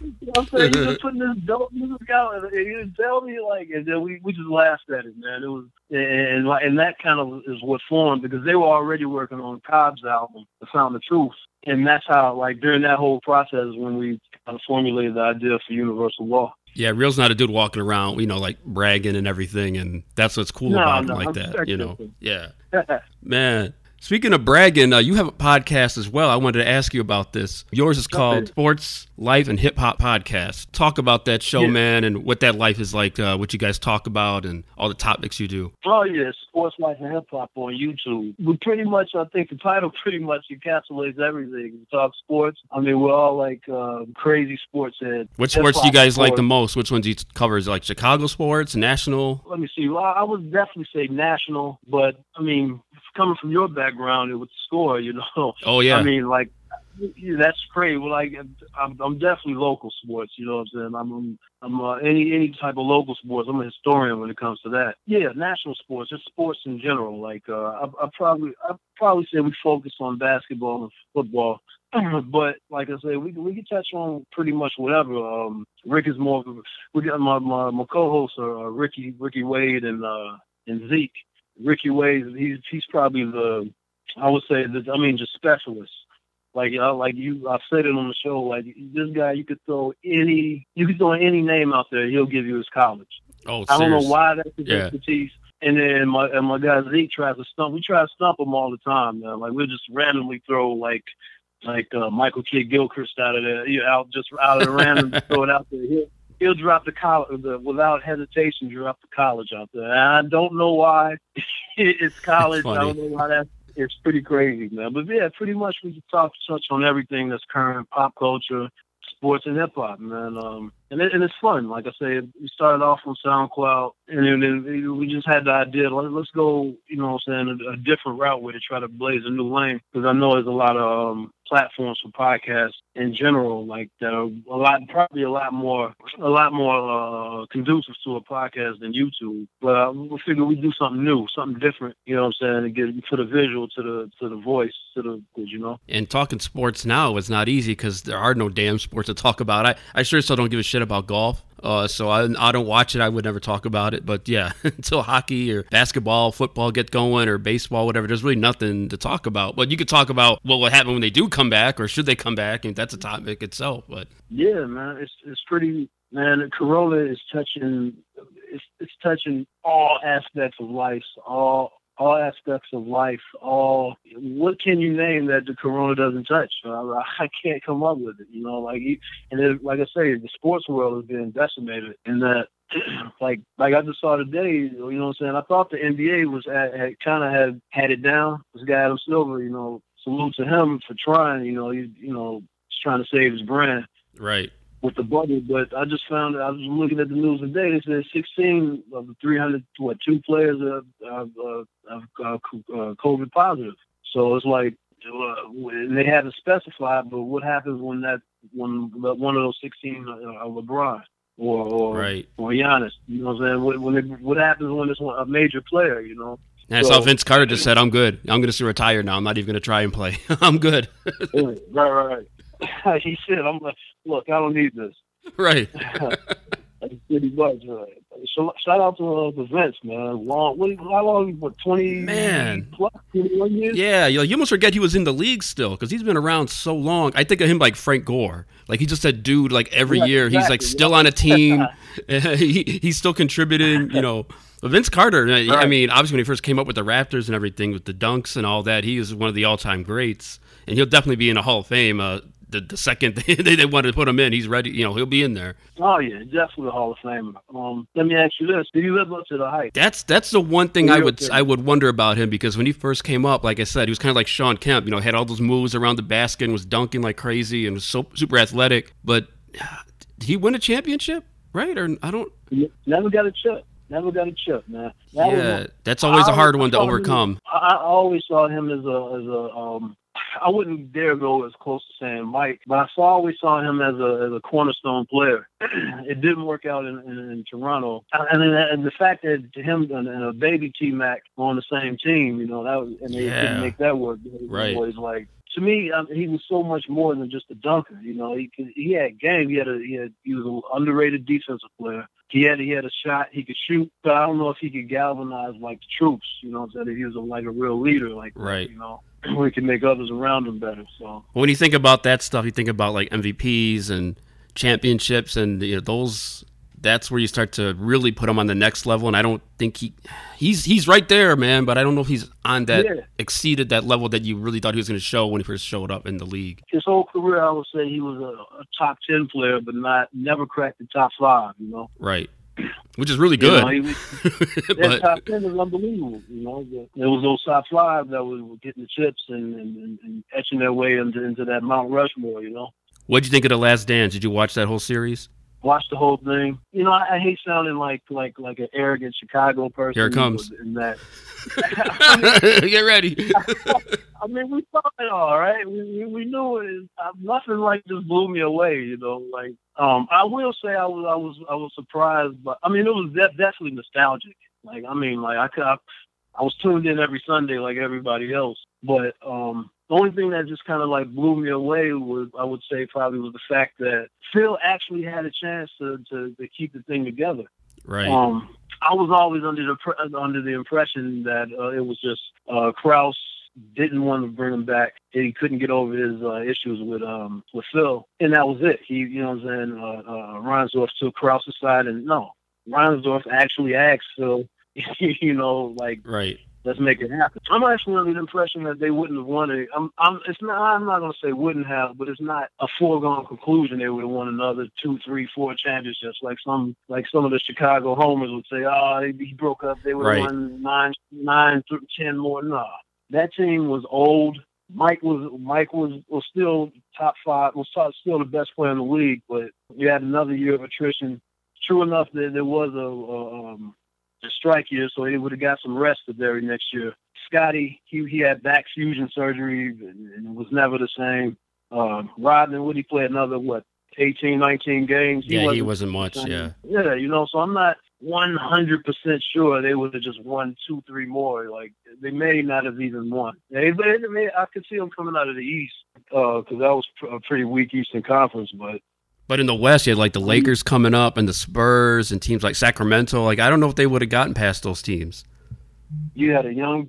you know what I'm saying? You just putting this dope music out and, didn't tell me like and then we, we just laughed at it, man. It was and and that kind of is what formed because they were already working on Cobb's album, The Sound of Truth. And that's how like during that whole process when we kind of formulated the idea for Universal Law. Yeah, Real's not a dude walking around, you know, like bragging and everything, and that's what's cool No, about him like I'm that, you know. Yeah, man. Speaking of bragging, uh, you have a podcast as well. I wanted to ask you about this. Yours is called Sports, Life, and Hip Hop Podcast. Talk about that show, yeah. man, and what that life is like, uh, what you guys talk about, and all the topics you do. Oh, yeah, Sports, Life, and Hip Hop on YouTube. We pretty much, I think the title pretty much encapsulates everything. We talk sports. I mean, we're all like uh, crazy sports heads. Which sports do you guys sports. like the most? Which ones do you cover? Is like Chicago sports, national? Let me see. Well, I would definitely say national, but I mean, coming from your background with the score, you know. Oh yeah. I mean, like that's great. Well, like I'm, I'm definitely local sports. You know what I'm saying? I'm, I'm, I'm uh, any any type of local sports. I'm a historian when it comes to that. Yeah, national sports, just sports in general. Like uh, I, I probably I probably say we focus on basketball and football. but like I said, we we can touch on pretty much whatever. Um, Rick is more. We got my my, my co-hosts are uh, Ricky Ricky Wade and uh, and Zeke Ricky Wade, he's he's probably the I would say the I mean just specialist. Like uh, like you, I've said it on the show. Like this guy, you could throw any you could throw any name out there, he'll give you his college. Oh, I don't know why that's his yeah. expertise. And then my and my guy Zeke tries to stump. We try to stump him all the time. Man. Like we'll just randomly throw like like uh, Michael Kidd Gilchrist out of there, you know, out just out of the random, throw it out there. He'll, he'll drop the college the, without hesitation. Drop the college out there. And I don't know why it's college. I don't know why that's. It's pretty crazy, man. But yeah, pretty much we can talk touch on everything that's current pop culture, sports, and hip hop, man. Um, and it, and it's fun. Like I said, we started off on SoundCloud, and then we just had the idea. Let, us go, you know, what I'm saying a, a different route with it, try to blaze a new lane because I know there's a lot of um, platforms for podcasts in general, like that are a lot, probably a lot more, a lot more uh, conducive to a podcast than YouTube. But uh, we figure we do something new, something different. You know what I'm saying? To get to the visual, to the to the voice, to the you know. And talking sports now is not easy because there are no damn sports to talk about. I I sure still don't give a shit about golf. Uh, so I, I don't watch it. I would never talk about it. But yeah, until hockey or basketball, football get going or baseball, whatever, there's really nothing to talk about. But you could talk about what will happen when they do come back or should they come back, and that's a topic itself. But yeah, man, it's it's pretty. Man, Corona is touching. It's, it's touching all aspects of life, all all aspects of life. All what can you name that the corona doesn't touch? I, I can't come up with it. You know, like you, and it, like I say, the sports world has been decimated in that. Like, like I just saw today, you know what I'm saying? I thought the NBA was at, had kind of had had it down. This guy Adam Silver, you know, salute to him for trying. You know, he, you know, he's trying to save his brand. Right with the bubble, but I just found I was looking at the news today. They said 16 of the 300, what two players are, are, are, are uh, COVID positive. So it's like uh, they haven't specified, but what happens when that when one of those 16 are LeBron or or right. or Giannis? You know what I'm saying? What, when it, what happens when it's a major player? You know. And I saw Vince Carter just said, "I'm good. I'm going to retire now. I'm not even going to try and play. I'm good." right, right, right. he said, "I'm like, look, I don't need this." Right. pretty much. Right. So shout out to uh, the Vince, man. Long, what, how long? What twenty? Man, plus twenty-one years. Yeah, you, you almost forget he was in the league still because he's been around so long. I think of him like Frank Gore. Like he just said, dude. Like every yeah, year, exactly. he's like still on a team. he, he's still contributing. You know. Vince Carter, right. I mean, obviously when he first came up with the Raptors and everything with the dunks and all that, he is one of the all-time greats, and he'll definitely be in the Hall of Fame. Uh, the, the second they, they wanted to put him in, he's ready. You know, he'll be in there. Oh yeah, definitely a Hall of Fame. Um, let me ask you this: Do you live up to the hype? That's that's the one thing I would. I would wonder about him because when he first came up, like I said, he was kind of like Shawn Kemp. You know, had all those moves around the basket and was dunking like crazy and was so super athletic. But did he win a championship? Right? Or I don't. Never got a chip. Never got a chip, man. That yeah, was, that's always I a hard one to overcome. Him, I always saw him as a as a um I wouldn't dare go as close to saying Mike, but I saw, always saw him as a as a cornerstone player. it didn't work out in, in, in Toronto, and, and the fact that to him and, and a baby T Mac on the same team, you know, that was, and they yeah. didn't make that work. Right. Was like to me, I mean, he was so much more than just a dunker. You know, he he had game. He had a he had he was an underrated defensive player. He had he had a shot. He could shoot, but I don't know if he could galvanize like the troops. You know, saying he was a, like a real leader, like right. You know, we can make others around him better. So when you think about that stuff, you think about like MVPs and championships, and you know, those that's where you start to really put him on the next level. And I don't think he he's he's right there, man. But I don't know if he's on that Yeah. exceeded that level that you really thought he was going to show when he first showed up in the league. His whole career, I would say he was a, a top ten player, but not never cracked the top five. You know, Right. Which is really You know, good. was- That but top ten is unbelievable. You know, there was those top five that were, getting the chips and, and, and, etching their way into, into that Mount Rushmore. You know, what'd you think of the Last Dance? Did you watch that whole series? Watch the whole thing. You know, I, I hate sounding like like like an arrogant Chicago person. Here it comes. In that, Get ready. I mean, we saw it all, right? We we, we knew it. Uh, nothing like just blew me away. You know, like um, I will say I was I was I was surprised, but I mean, it was de- definitely nostalgic. Like, I mean, like I could. I, I was tuned in every Sunday like everybody else. But um, the only thing that just kind of like blew me away was, I would say, probably was the fact that Phil actually had a chance to to, to keep the thing together. right. Um, I was always under the under the impression that uh, it was just uh, Krause didn't want to bring him back. He couldn't get over his uh, issues with um with Phil, and that was it. He, you know, what I'm saying uh, uh, Reinsdorf took Krause aside, and no, Reinsdorf actually asked Phil, you know, like right. Let's make it happen. I'm actually under the impression that they wouldn't have won it. I'm, I'm, it's not, I'm not going to say wouldn't have, but it's not a foregone conclusion they would have won another two, three, four championships like some, like some of the Chicago homers would say, oh, he he broke up, they would have Right. won nine, nine, th- ten more. Nah, that team was old. Mike was Mike was was still top five, was top, still the best player in the league, but you had another year of attrition. True enough, there there was a, a um, a strike year, so he would have got some rest the very next year. Scottie, he he had back fusion surgery and, was never the same. Uh, Rodman, would he play another what 18, 19 games? Yeah, he wasn't wasn't much. Yeah. yeah, you know. So I'm not 100 percent sure they would have just won two, three more. Like they may not have even won. They, they, they, I could see them coming out of the East because that was a pretty weak Eastern Conference, but. But in the West, you had like the Lakers coming up and the Spurs and teams like Sacramento. Like I don't know if they would have gotten past those teams. you had a young,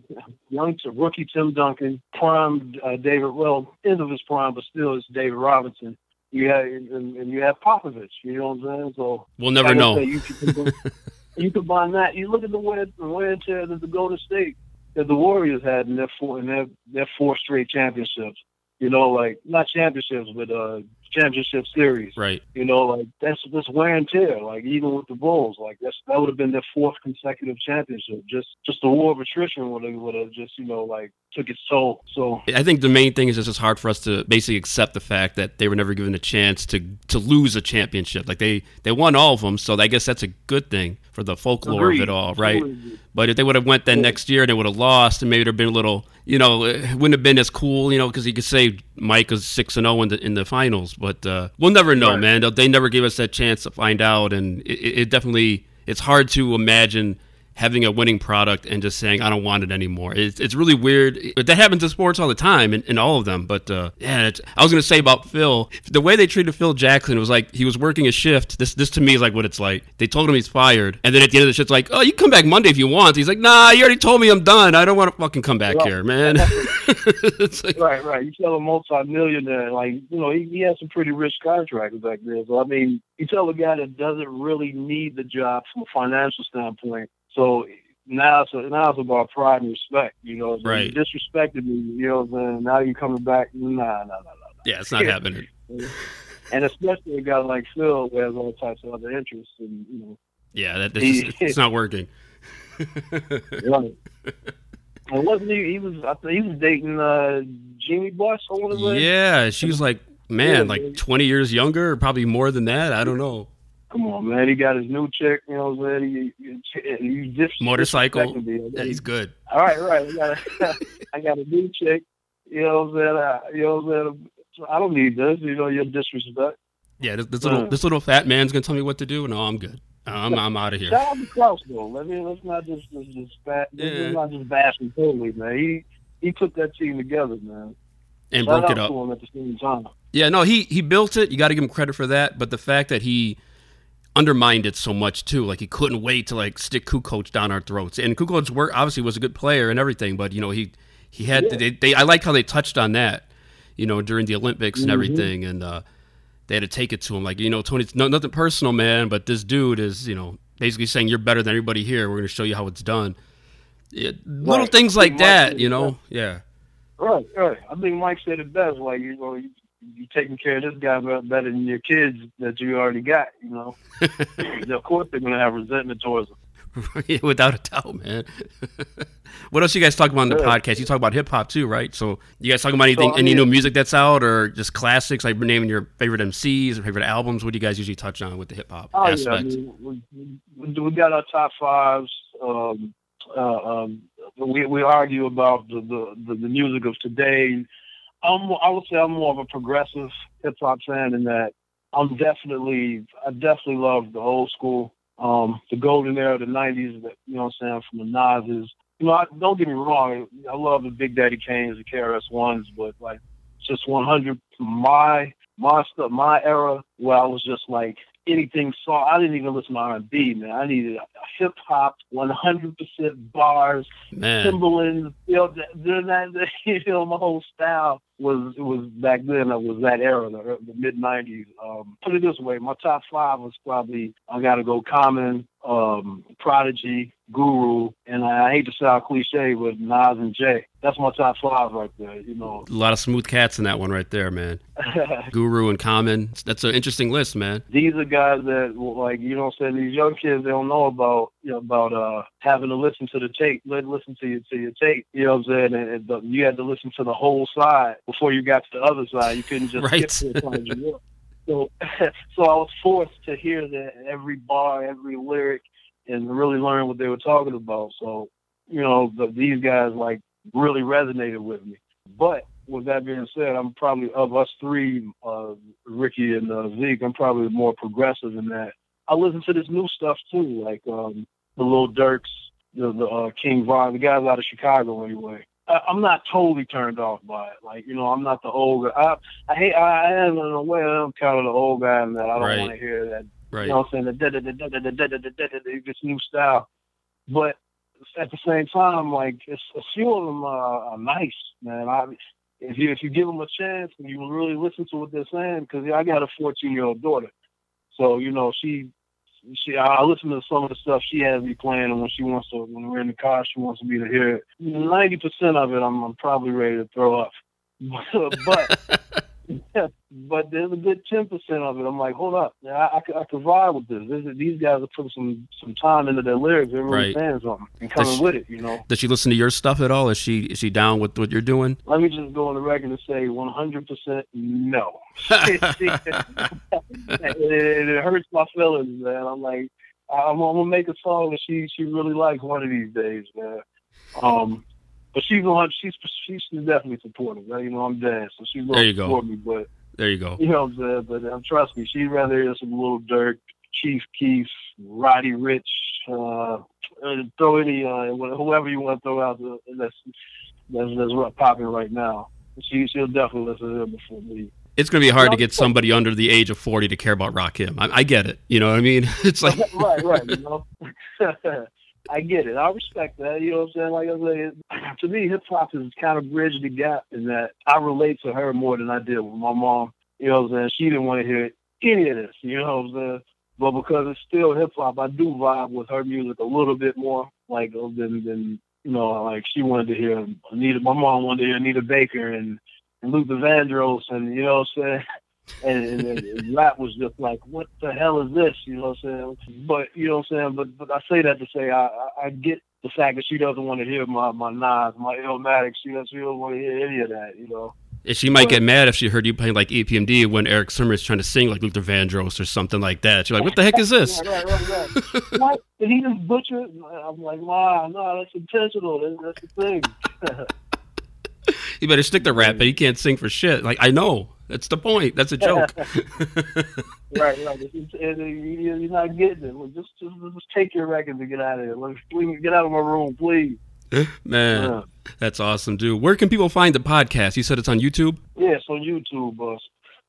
young rookie Tim Duncan, prime uh, David, well, end of his prime, but still it's David Robinson. You had and, and you have Popovich. You know what I'm saying? So We'll never know. you, combine, you combine that. You look at the wear, the wear and tear that the Golden State that the Warriors had in their four in their their four straight championships. You know, like not championships, but uh championship series. Right. You know, like that's that's wear and tear. Like even with the Bulls, like that's that would have been their fourth consecutive championship. Just just the war of attrition would have would have just you know like took its toll. So I think the main thing is just it's just hard for us to basically accept the fact that they were never given a chance to to lose a championship. Like they they won all of them, so I guess that's a good thing for the folklore of it all, right? Agreed. But if they would have went then next year and they would have lost, and maybe there'd been a little, you know, it wouldn't have been as cool, you know, because you could say Mike was six and zero in the in the finals. But uh, we'll never know, Right. man. They- never gave us that chance to find out, and it it definitely it's hard to imagine having a winning product and just saying I don't want it anymore. It's it's really weird. But that happens in sports all the time, in, in all of them. But uh, yeah, it's, I was gonna say about Phil, the way they treated Phil Jackson was like he was working a shift. This this to me is like what it's like. They told him he's fired, and then at the end of the shift, like, oh, you come back Monday if you want. He's like, nah, you already told me I'm done. I don't want to fucking come back Right. here, man. it's like, Right, right. You tell a multi-millionaire, like you know, he, he has some pretty rich contracts back there. So I mean, you tell a guy that doesn't really need the job from a financial standpoint. So now it's now it's about pride and respect. You know, so Right. you disrespected me. You know, saying? now you're coming back? Nah, nah, nah, nah. yeah, it's not happening. And especially a guy like Phil who has all types of other interests, and you know, Yeah, that this is, it's not working. Right. And wasn't he? He was. I think he was dating uh, Jeanie Buss. I want to say. Yeah, she was like, man, like. 20 years younger, or probably more than that. I don't know. Come on, man. He got his new chick. You know what I'm saying? He, he, he dis- Motorcycle. Yeah, he's good. All right, right. I got, a, I got a new chick. You know what I'm saying? I, you know what I'm saying? So I don't need this. You know, your disrespect. Yeah, this, this little Uh. this little fat man's gonna tell me what to do. No, I'm good. I'm I'm out of here. Shout out to Krause though. Let me let's not just just just bat, Yeah. let's not just bash him totally, man. He he put that team together, man. And Shout broke it up. at the same time. Yeah, no, he he built it. You got to give him credit for that. But the fact that he undermined it so much too, like he couldn't wait to like stick Kukoc down our throats. And Kukoc work obviously was a good player and everything, but you know he he had Yeah. they, they I like how they touched on that, you know, during the Olympics and Mhm. everything. And uh, they had to take it to him. Like, you know, Toni, no, nothing personal, man, but this dude is, you know, basically saying you're better than everybody here. We're going to show you how it's done. It, little things like that, you know. Yeah, Right, right. I think Mike said it best. Like you know, you, you taking care of this guy better than your kids that you already got. You know, of course they're gonna have resentment towards him. without a doubt, man. what else you guys talk about on the Yeah. podcast? You talk about hip hop too, right? So you guys talk about anything, So, any mean- new music that's out, or just classics, like naming your favorite MCs or favorite albums? What do you guys usually touch on with the hip hop Oh yeah, I aspect? mean, we, we, got our top fives. Um, uh, um, we we argue about the, the, the music of today. I'm, I would say I'm more of a progressive hip hop fan in that I'm definitely I definitely love the old school, um, the golden era the '90s. That you know what I'm saying from the Nas's. You know, I, don't get me wrong. I love the Big Daddy Kane's, the KRS Ones, but like just 100 my my stuff, my era where I was just like anything song. I didn't even listen to R&B, man. I needed hip hop, 100% bars, Man, Timbaland. You know, th- then that, you know, my whole style was was back then. It was that era, the, the mid '90s. Um, put it this way, my top five was probably I got to go Common, um, Prodigy, Guru, and I hate to sound cliche, but Nas and Jay. That's my top five right there. You know, a lot of smooth cats in that one right there, man. Guru and Common. That's an interesting list, man. these are guys that like you know what I'm saying these young kids they don't know about you know about uh having to listen to the tape let listen to your to your tape you know what I'm saying and, and the, you had to listen to the whole side before you got to the other side you couldn't just Right. skip to the side you want. so so I was forced to hear that every bar every lyric and really learn what they were talking about so you know the, these guys like really resonated with me but with that being said, I'm probably of us three, uh, Ricky and uh, Zeke. I'm probably more progressive in that. I listen to this new stuff too, like um, the Lil Durks, the, the uh, King Von, the guys out of Chicago anyway. I, I'm not totally turned off by it. Like you know, I'm not the old guy. I, I hate. I, I am in a way. I'm kind of the old guy in that I don't Right. want to hear that Right. you know what I'm saying? The da da da da da da da da da this new style. But at the same time, like it's, a few of them are, are nice, man. I if you if you give them a chance and you really listen to what they're saying, because I got a 14 year old daughter, so you know she she I listen to some of the stuff she has me playing, and when she wants to when we're in the car, she wants me to hear it. 90 percent of it, I'm, I'm probably ready to throw up, but. But there's a good ten percent of it. I'm like, hold up, I, I, could, I could vibe with this. this. These guys are putting some some time into their lyrics. They're really Right. saying something and coming Does- with it. You know. Does she listen to your stuff at all? Is she is she down with what you're doing? Let me just go on the record and say 100 percent no. it, it hurts my feelings, man. I'm like, I'm, I'm gonna make a song that she she really likes one of these days, man. Um, but she's on. She's she's definitely supportive. Right? You know, I'm dead, so she's There gonna you go. me. But There you go. you know what I'm saying? But um, trust me, she'd rather hear some Lil Durk, Chief Keef, Roddy Ricch, uh, uh, throw any, uh, whoever you want to throw out there that's, that's, that's popping right now. She, she'll definitely listen to him before me. It's going to be hard to get somebody under the age of 40 to care about Rakim. I, I get it. You know what I mean? It's like, right, right, you know? I get it. I respect that. You know what I'm saying? Like I say, to me, hip hop has kind of bridged the gap in that I relate to her more than I did with my mom. You know what I'm saying? She didn't want to hear any of this. You know what I'm saying? But because it's still hip hop, I do vibe with her music a little bit more, like uh, than than you know, like she wanted to hear Anita. My mom wanted to hear Anita Baker and, and Luther Vandross, and you know what I'm saying. And, and, and rap was just like, what the hell is this? You know what I'm saying? But you know what I'm saying? But but I say that to say I I, I get the fact that she doesn't want to hear my my Nas, my Illmatic. She doesn't, she doesn't want to hear any of that. You know. And she might get mad if she heard you playing like EPMD when Erick Sermon is trying to sing like Luther Vandross or something like that. She's like, what the heck is this? Right, right, right, right. what? Did he just butcher it? I'm like, wow, no, that's intentional. That's, that's the thing. You better stick to rap, but he can't sing for shit. Like, I know. That's the point. That's a joke. right, right. It's, it's, and you- you're not getting it. Well, just, just, just take your records and get out of here. Let please get out of my room, please. Man, Yeah. that's awesome, dude. Where can people find the podcast? You said it's on YouTube? Yeah, it's on YouTube. Uh,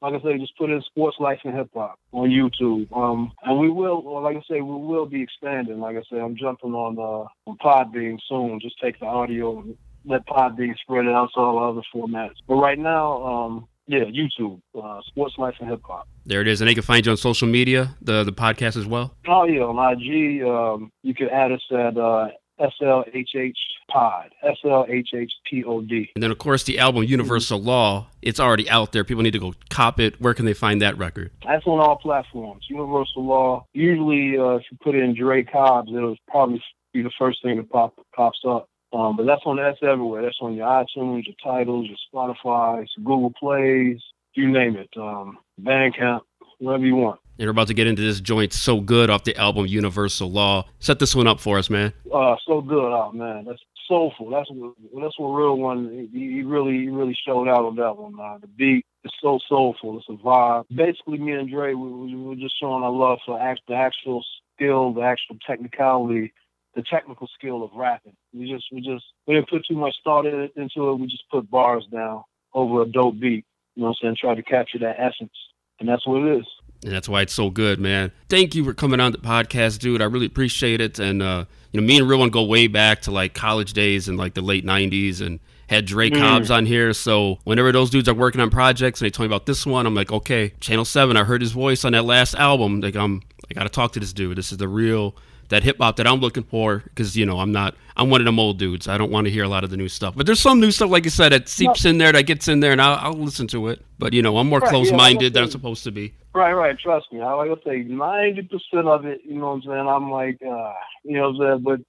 like I say, just put in Sports Life and Hip Hop on YouTube. Um, and we will, like I say, we will be expanding. Like I say, I'm jumping on uh, on Podbean soon. Just take the audio and let Podbean spread it out to all other formats. But right now, um, Yeah, YouTube, uh, Sports Life and Hip Hop. There it is, and they can find you on social media, the the podcast as well. Oh yeah, on IG, um, you can add us at uh, SLHH Pod, SLHHPOD. And then, of course, the album Universal Law. It's already out there. People need to go cop it. Where can they find that record? That's on all platforms. Universal Law. Usually, uh, if you put it in Dre Cobbs, it'll probably be the first thing that pop pops up. Um, but that's on that's everywhere. That's on your iTunes, your Tidals, your Spotify, your Google Plays, you name it. Um, Bandcamp, whatever you want. And we're about to get into this joint so good off the album Universal Law. Set this one up for us, man. Uh, so good, oh man, that's soulful. That's what that's what real one. He, he really he really showed out on that one. Uh, the beat is so soulful. It's a vibe. Basically, me and Dre, we, we were just showing our love for act, the actual skill, the actual technicality the technical skill of rapping. We just we just we didn't put too much thought in into it. We just put bars down over a dope beat. You know what I'm saying? Try to capture that essence. And that's what it is. And that's why it's so good, man. Thank you for coming on the podcast, dude. I really appreciate it. And uh, you know, me and Real One go way back to like college days and like the late nineties and had Dre mm. Cobbs on here. So whenever those dudes are working on projects and they tell me about this one, I'm like, okay, Channel Seven, I heard his voice on that last album. Like I'm I gotta talk to this dude. This is the real that hip hop that I'm looking for because you know I'm not I'm one of them old dudes. I don't want to hear a lot of the new stuff, but there's some new stuff like you said that seeps in there that gets in there, and I'll, I'll listen to it. But you know I'm more right, close minded yeah, than I'm supposed to be. Right, right. Trust me. I like to say ninety percent of it. You know what I'm saying? I'm like, uh, you know what I'm saying, but.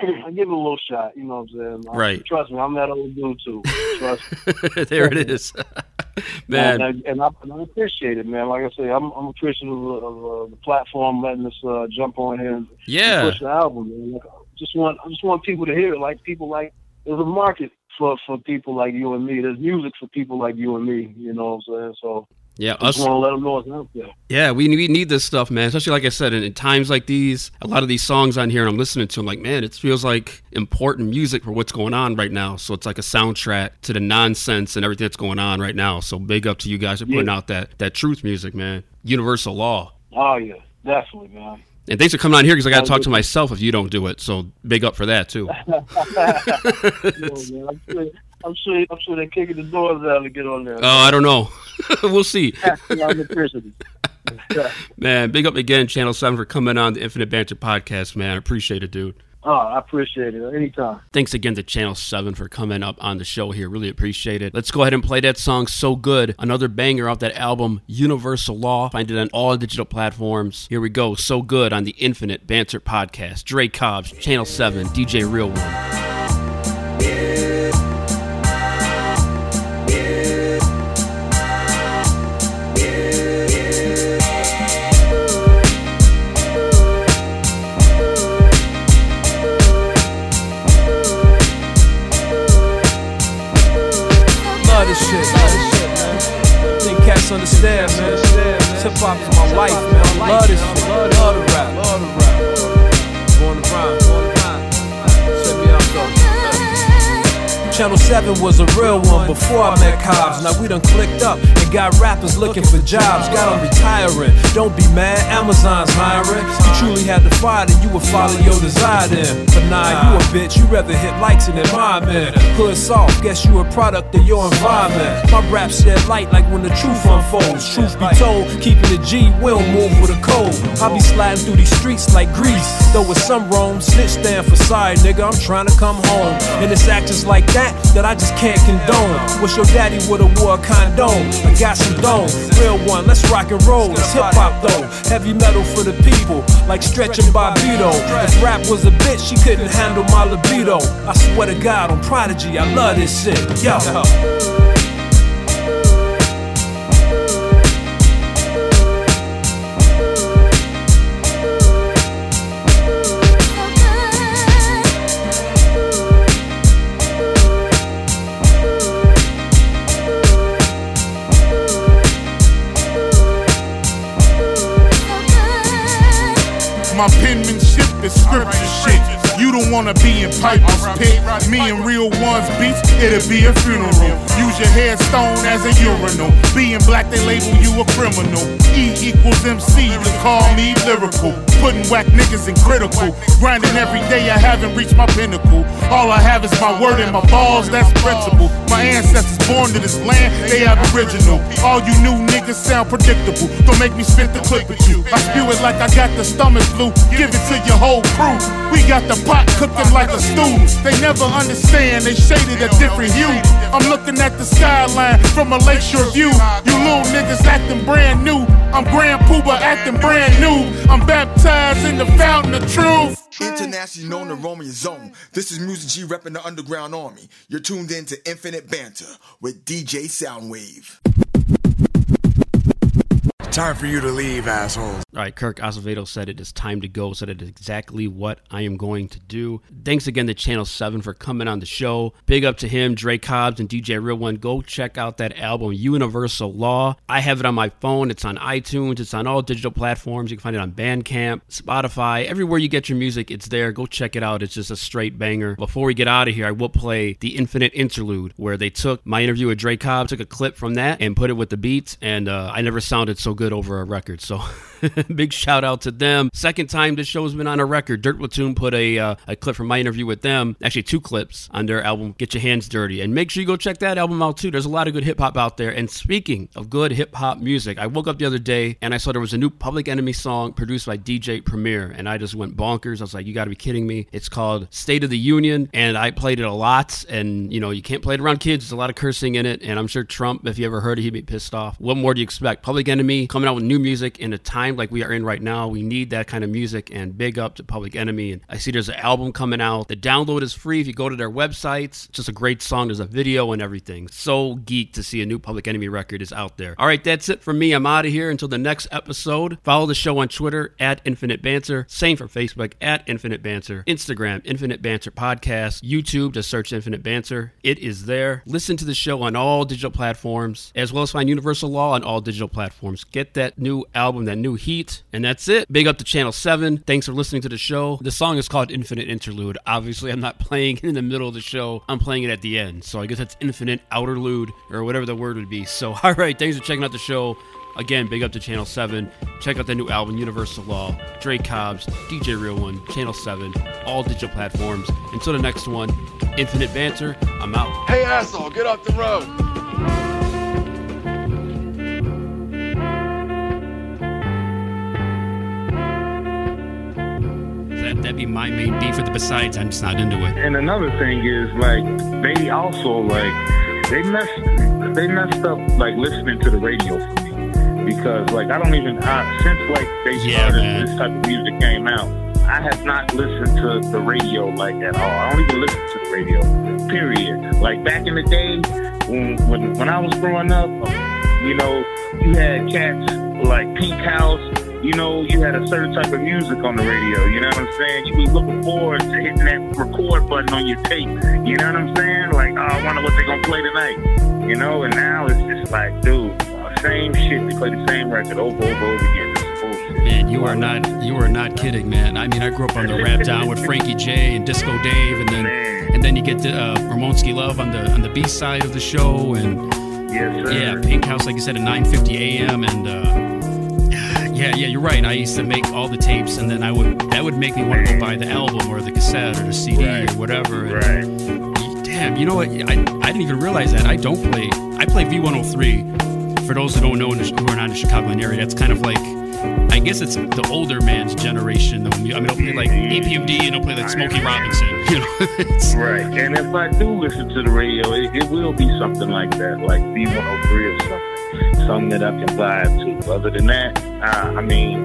I give it a little shot, you know what I'm saying? Right. Trust me, I'm that old dude too. Trust there it is. man. And, I, and, I, and I appreciate it, man. Like I say, I'm, I'm appreciative of, of uh, the platform letting us uh, jump on here and, yeah. push the album. Man. Like, I just want I just want people to hear it. Like people like there's a market for for people like you and me. There's music for people like you and me. You know what I'm saying? So yeah, just want to let them know it's out there. Yeah, we, we need this stuff, man. Especially like I said, in, in, times like these, a lot of these songs on here, I'm listening to, I'm like, man, it feels like important music for what's going on right now. So it's like a soundtrack to the nonsense and everything that's going on right now. So big up to you guys for putting yeah. out that that truth music, man. Universal law. Oh yeah, definitely, man. And thanks for coming on here because I got to talk to myself if you don't do it. So big up for that too. I'm sure. I'm sure they're kicking the doors down to get on there. Oh, I don't know. we'll see. man, big up again, Channel Seven, for coming on the Infinite Banter podcast. Man, I appreciate it, dude. Oh, I appreciate it. Anytime. Thanks again to Channel 7 for coming up on the show here. Really appreciate it. Let's go ahead and play that song So Good. Another banger off that album, Universal Law. Find it on all digital platforms. Here we go. So Good on the Infinite Banter Podcast. Dre Cobbs, Channel 7, DJ Real One. Understand, man. Hip hop is my life, man. I love this shit. Channel 7 was a real one before I met Cobbs. Now we done clicked up and got rappers looking for jobs. Got them retiring. Don't be mad, Amazon's hiring. You truly had to fight and you would follow your desire then. But nah, you a bitch, you rather hit likes and man. Hood soft, guess you a product of your environment. My rap shed light like when the truth unfolds. Truth be told, keeping the G, we don't move with a code. I be sliding through these streets like grease. Though with some Rome, snitch stand for side, nigga. I'm trying to come home. And it's actors like that that that I just can't condone. Wish your daddy would've wore a condom. I got some dome, real one. Let's rock and roll. It's hip hop though, heavy metal for the people, like Stretch and. If rap was a bitch, she couldn't handle my libido. I swear to God, on Prodigy, I love this shit. Yo. My penmanship is scripture shit. You don't wanna be in Piper's pit. Me and real ones beats, it'll be a funeral. Use your headstone as a urinal. Being black, they label you a criminal. E equals MC, you call me lyrical. Putting whack niggas in critical. Grinding every day, I haven't reached my pinnacle. All I have is my word and my balls, that's principle. My ancestors born to this land, they aboriginal. All you new niggas sound predictable. Don't make me spit the clip with you. I spew it like I got the stomach flu. Give it to your whole crew. We got the pot cooking like a stew. They never understand, they shaded a different hue. I'm looking at the skyline from a lakeshore view. You little niggas acting brand new. I'm Grand Puba acting brand new. I'm baptized in the fountain of truth. Internationally known to Roman Zone. This is Music G repping the Underground Army. You're tuned in to Infinite Banter with DJ Soundwave. Time for you to leave, assholes. All right, Kirk Acevedo said it is time to go, said it is exactly what I am going to do. Thanks again to Channel 7 for coming on the show. Big up to him, Dre Cobbs, and DJ Real One. Go check out that album, Universal Law. I have it on my phone. It's on iTunes. It's on all digital platforms. You can find it on Bandcamp, Spotify, everywhere you get your music, it's there. Go check it out. It's just a straight banger. Before we get out of here, I will play the Infinite Interlude, where they took my interview with Dre Cobbs, took a clip from that, and put it with the beats, and uh, I never sounded so good over a record. So big shout out to them. Second time this show's been on a record. Dirt Platoon put a uh, a clip from my interview with them, actually two clips on their album Get Your Hands Dirty. And make sure you go check that album out too. There's a lot of good hip hop out there. And speaking of good hip hop music, I woke up the other day and I saw there was a new Public Enemy song produced by DJ Premier, and I just went bonkers. I was like, you got to be kidding me! It's called State of the Union, and I played it a lot. And you know, you can't play it around kids. There's a lot of cursing in it, and I'm sure Trump, if you ever heard it, he'd be pissed off. What more do you expect? Public Enemy coming out with new music in a time like we are in right now. We need that kind of music, and big up to Public Enemy. And I see there's an album coming out. The download is free if you go to their websites. It's just a great song. There's a video and everything. So geeked to see a new Public Enemy record is out there. All right, that's it for me. I'm out of here until the next episode. Follow the show on Twitter at Infinite Banter. Same for Facebook at Infinite Banter. Instagram, Infinite Banter Podcast. YouTube, just search Infinite Banter. It is there. Listen to the show on all digital platforms, as well as find Universal Law on all digital platforms. Get that new album, that new heat. And that's it. Big up to Channel 7. Thanks for listening to the show. The song is called Infinite Interlude. Obviously, I'm not playing it in the middle of the show, I'm playing it at the end. So I guess that's Infinite Outerlude or whatever the word would be. So, all right, thanks for checking out the show. Again, big up to Channel 7. Check out the new album, Universal Law, Dre Cobbs, DJ Real One, Channel 7, all digital platforms. Until the next one, Infinite Banter, I'm out. Hey, asshole, get off the road. That, that'd be my main beef with the besides. I'm just not into it. And another thing is like they also like they messed they messed up like listening to the radio for me because like I don't even I, since like they Yeah, started man. this type of music came out I have not listened to the radio like at all I don't even listen to the radio period like back in the day when when, when I was growing up you know you had cats like Pink House you know, you had a certain type of music on the radio. You know what I'm saying? You was looking forward to hitting that record button on your tape. You know what I'm saying? Like, oh, I wonder what they're gonna play tonight. You know, and now it's just like, dude, same shit. They play the same record over, over, over again. This is bullshit. Man, you are not you are not kidding, man. I mean, I grew up on the rap down with Frankie J and Disco Dave, and then and then you get the uh, Ramonski Luv on the on the B side of the show, and Yes, yeah, Pink House, like you said, at 9:50 a.m. and. Uh, yeah, yeah, you're right. I used to make all the tapes, and then I would that would make me want to go buy the album or the cassette or the CD Right. or whatever. and- Right. Damn, you know what? I, I didn't even realize that. I don't play. I play V103. For those who don't know, who are not in the Chicagoland area, that's kind of like, I guess it's the older man's generation. Of, I mean, I'll play like EPMD and I'll play like Smokey Robinson. You know, Right. And if I do listen to the radio, it, it will be something like that, like V103 or something, something that I can vibe to. Other than that, uh, I mean,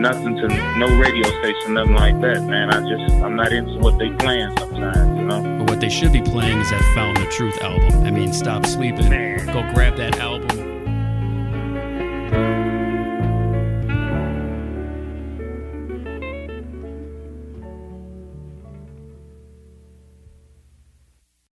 nothing to no radio station, nothing like that, man. I just I'm not into what they playing sometimes, you know. but what they should be playing is that Found the Truth album. I mean, stop sleeping. Man. Go grab that album